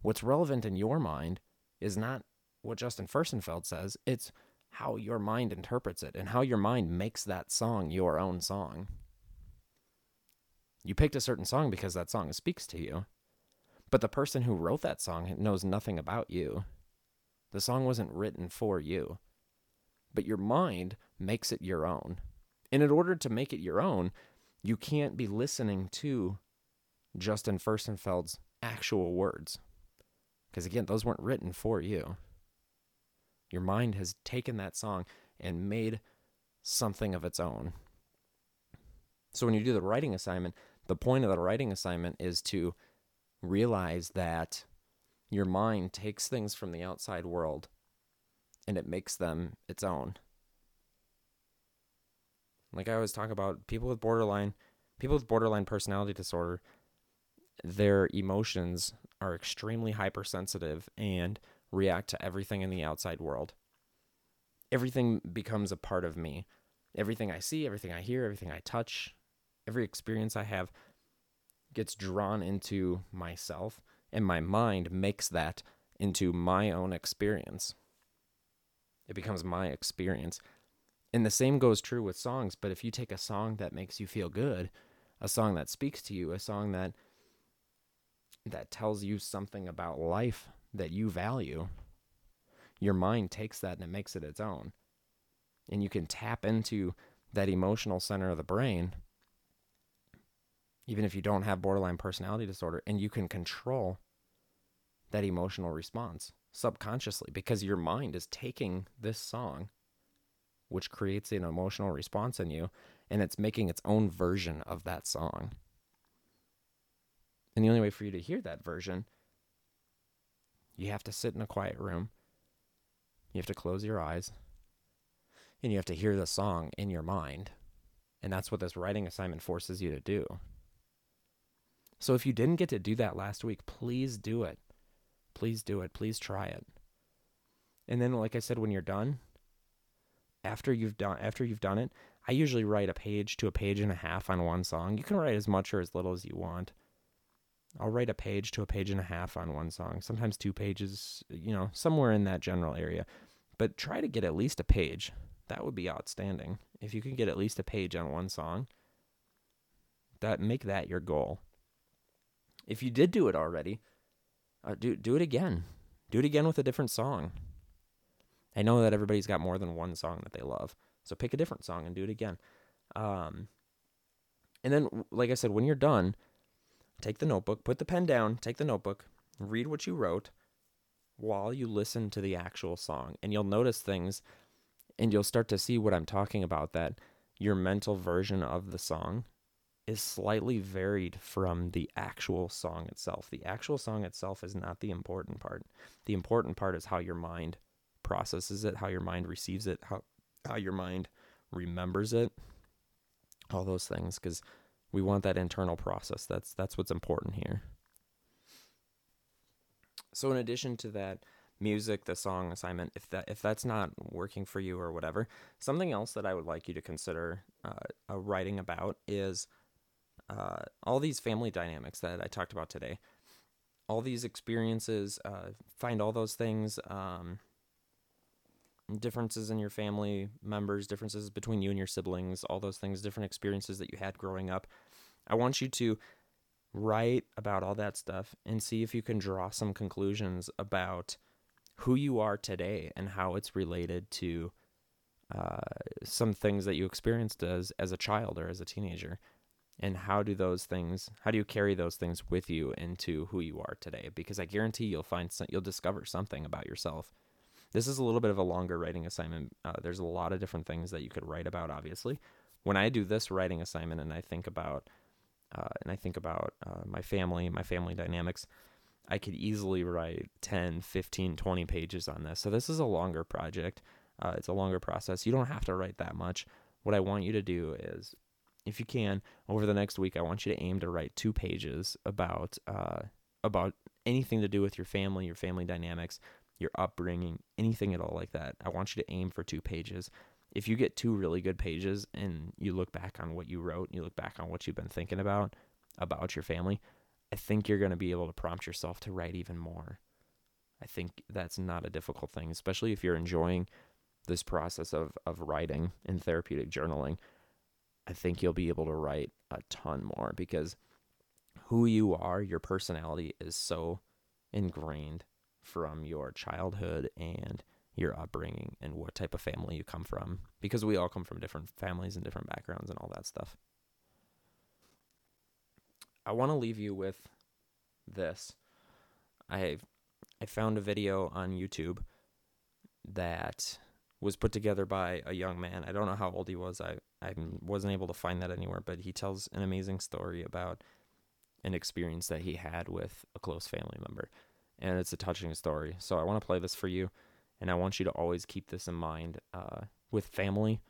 What's relevant in your mind is not what Justin Furstenfeld says, it's how your mind interprets it and how your mind makes that song your own song. You picked a certain song because that song speaks to you, but the person who wrote that song knows nothing about you. The song wasn't written for you, but your mind makes it your own. And in order to make it your own, you can't be listening to Justin Furstenfeld's actual words. Because again, those weren't written for you. Your mind has taken that song and made something of its own. So when you do the writing assignment, the point of the writing assignment is to realize that your mind takes things from the outside world and it makes them its own. Like I always talk about people with borderline people with borderline personality disorder, their emotions are extremely hypersensitive and react to everything in the outside world. Everything becomes a part of me. Everything I see, everything I hear, everything I touch, every experience I have gets drawn into myself, and my mind makes that into my own experience. It becomes my experience. And the same goes true with songs. But if you take a song that makes you feel good, a song that speaks to you, a song that that tells you something about life that you value, your mind takes that and it makes it its own. And you can tap into that emotional center of the brain, even if you don't have borderline personality disorder, and you can control that emotional response subconsciously because your mind is taking this song which creates an emotional response in you, and it's making its own version of that song. And the only way for you to hear that version, you have to sit in a quiet room. You have to close your eyes. And you have to hear the song in your mind. And that's what this writing assignment forces you to do. So if you didn't get to do that last week, please do it. Please do it. Please try it. And then, like I said, when you're done, after you've done after you've done it, I usually write a page to a page and a half on one song. You can write as much or as little as you want. I'll write a page to a page and a half on one song, sometimes two pages, you know, somewhere in that general area. But try to get at least a page. That would be outstanding. If you can get at least a page on one song, that make that your goal. If you did do it already, uh, do do it again. Do it again with a different song. I know that everybody's got more than one song that they love, so pick a different song and do it again. Um, and then, like I said, when you're done, take the notebook, put the pen down, take the notebook, read what you wrote while you listen to the actual song, and you'll notice things, and you'll start to see what I'm talking about. That your mental version of the song is slightly varied from the actual song itself. The actual song itself is not the important part. The important part is how your mind processes it, how your mind receives it, how how your mind remembers it. All those things cuz we want that internal process. That's that's what's important here. So in addition to that music, the song assignment, if that if that's not working for you or whatever, something else that I would like you to consider uh, writing about is uh, all these family dynamics that I talked about today, all these experiences, uh, find all those things, um, differences in your family members, differences between you and your siblings, all those things, different experiences that you had growing up. I want you to write about all that stuff and see if you can draw some conclusions about who you are today and how it's related to uh, some things that you experienced as as a child or as a teenager and how do those things how do you carry those things with you into who you are today? Because i guarantee you'll find some, you'll discover something about yourself. This is a little bit of a longer writing assignment. Uh, there's a lot of different things that you could write about obviously. When i do this writing assignment and i think about uh, and i think about uh, my family my family dynamics i could easily write 10 15 20 pages on this. So this is a longer project. Uh, it's a longer process. You don't have to write that much. What i want you to do is if you can, over the next week, I want you to aim to write two pages about uh, about anything to do with your family, your family dynamics, your upbringing, anything at all like that. I want you to aim for two pages. If you get two really good pages and you look back on what you wrote, and you look back on what you've been thinking about about your family, I think you're going to be able to prompt yourself to write even more. I think that's not a difficult thing, especially if you're enjoying this process of of writing and therapeutic journaling. I think you'll be able to write a ton more because who you are, your personality is so ingrained from your childhood and your upbringing and what type of family you come from because we all come from different families and different backgrounds and all that stuff. I want to leave you with this. I I found a video on YouTube that was put together by a young man. I don't know how old he was. I, I wasn't able to find that anywhere, but he tells an amazing story about an experience that he had with a close family member. And it's a touching story. So I want to play this for you. And I want you to always keep this in mind uh, with family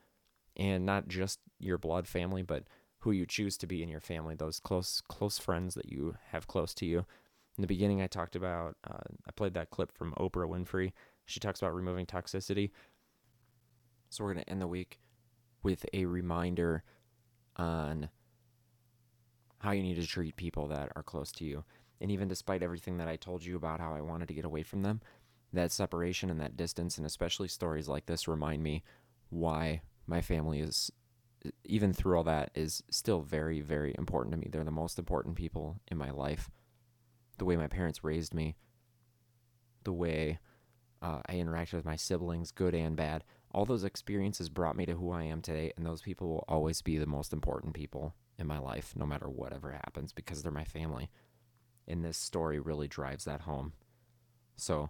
and not just your blood family, but who you choose to be in your family, those close close friends that you have close to you. In the beginning, I talked about, uh, I played that clip from Oprah Winfrey. She talks about removing toxicity. So we're going to end the week with a reminder on how you need to treat people that are close to you. And even despite everything that I told you about how I wanted to get away from them, that separation and that distance, and especially stories like this, remind me why my family is, even through all that, is still very, very important to me. They're the most important people in my life. The way my parents raised me, the way uh, I interacted with my siblings, good and bad, all those experiences brought me to who I am today, and those people will always be the most important people in my life, no matter whatever happens, because they're my family. And this story really drives that home. So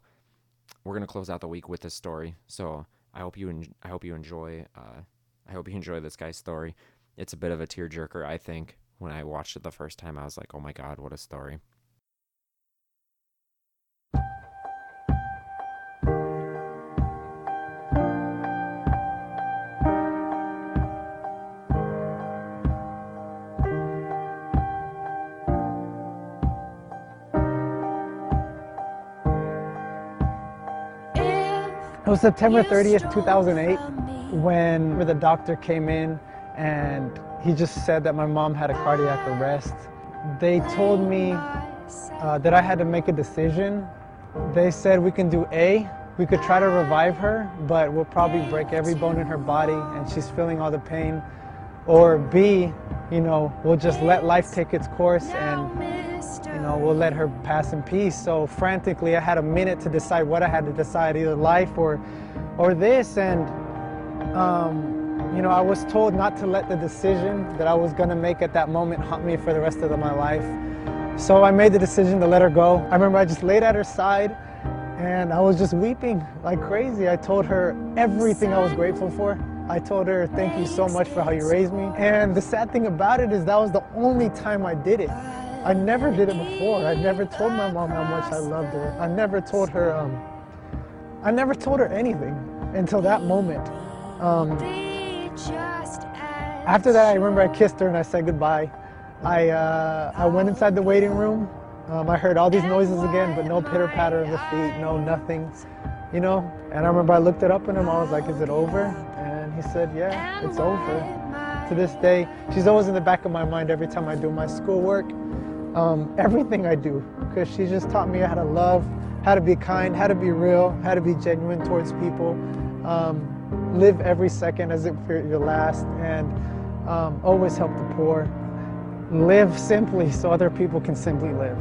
we're gonna close out the week with this story. So I hope you en- I hope you enjoy. Uh, I hope you enjoy this guy's story. It's a bit of a tearjerker, I think. When I watched it the first time, I was like, "Oh my god, what a story!" Was September 30th, 2008, when the doctor came in and he just said that my mom had a cardiac arrest. They told me uh, that I had to make a decision. They said we can do A, we could try to revive her, but we'll probably break every bone in her body and she's feeling all the pain. Or B, you know, we'll just let life take its course and, know, we'll let her pass in peace. So frantically, I had a minute to decide what I had to decide, either life or, or this. And, um, you know, I was told not to let the decision that I was going to make at that moment haunt me for the rest of my life. So I made the decision to let her go. I remember I just laid at her side and I was just weeping like crazy. I told her everything I was grateful for. I told her, thank you so much for how you raised me. And the sad thing about it is that was the only time I did it. I never did it before. I never told my mom how much I loved her. I never told her, um, I never told her anything until that moment. Um, after that, I remember I kissed her and I said goodbye. I, uh, I went inside the waiting room. Um, I heard all these noises again, but no pitter patter of the feet, no nothing, you know. And I remember I looked it up in him. I was like, "Is it over?" And he said, "Yeah, it's over." To this day, she's always in the back of my mind every time I do my schoolwork, um, everything I do, because she just taught me how to love, how to be kind, how to be real, how to be genuine towards people, um, live every second as if you're your last, and um, always help the poor live simply so other people can simply live.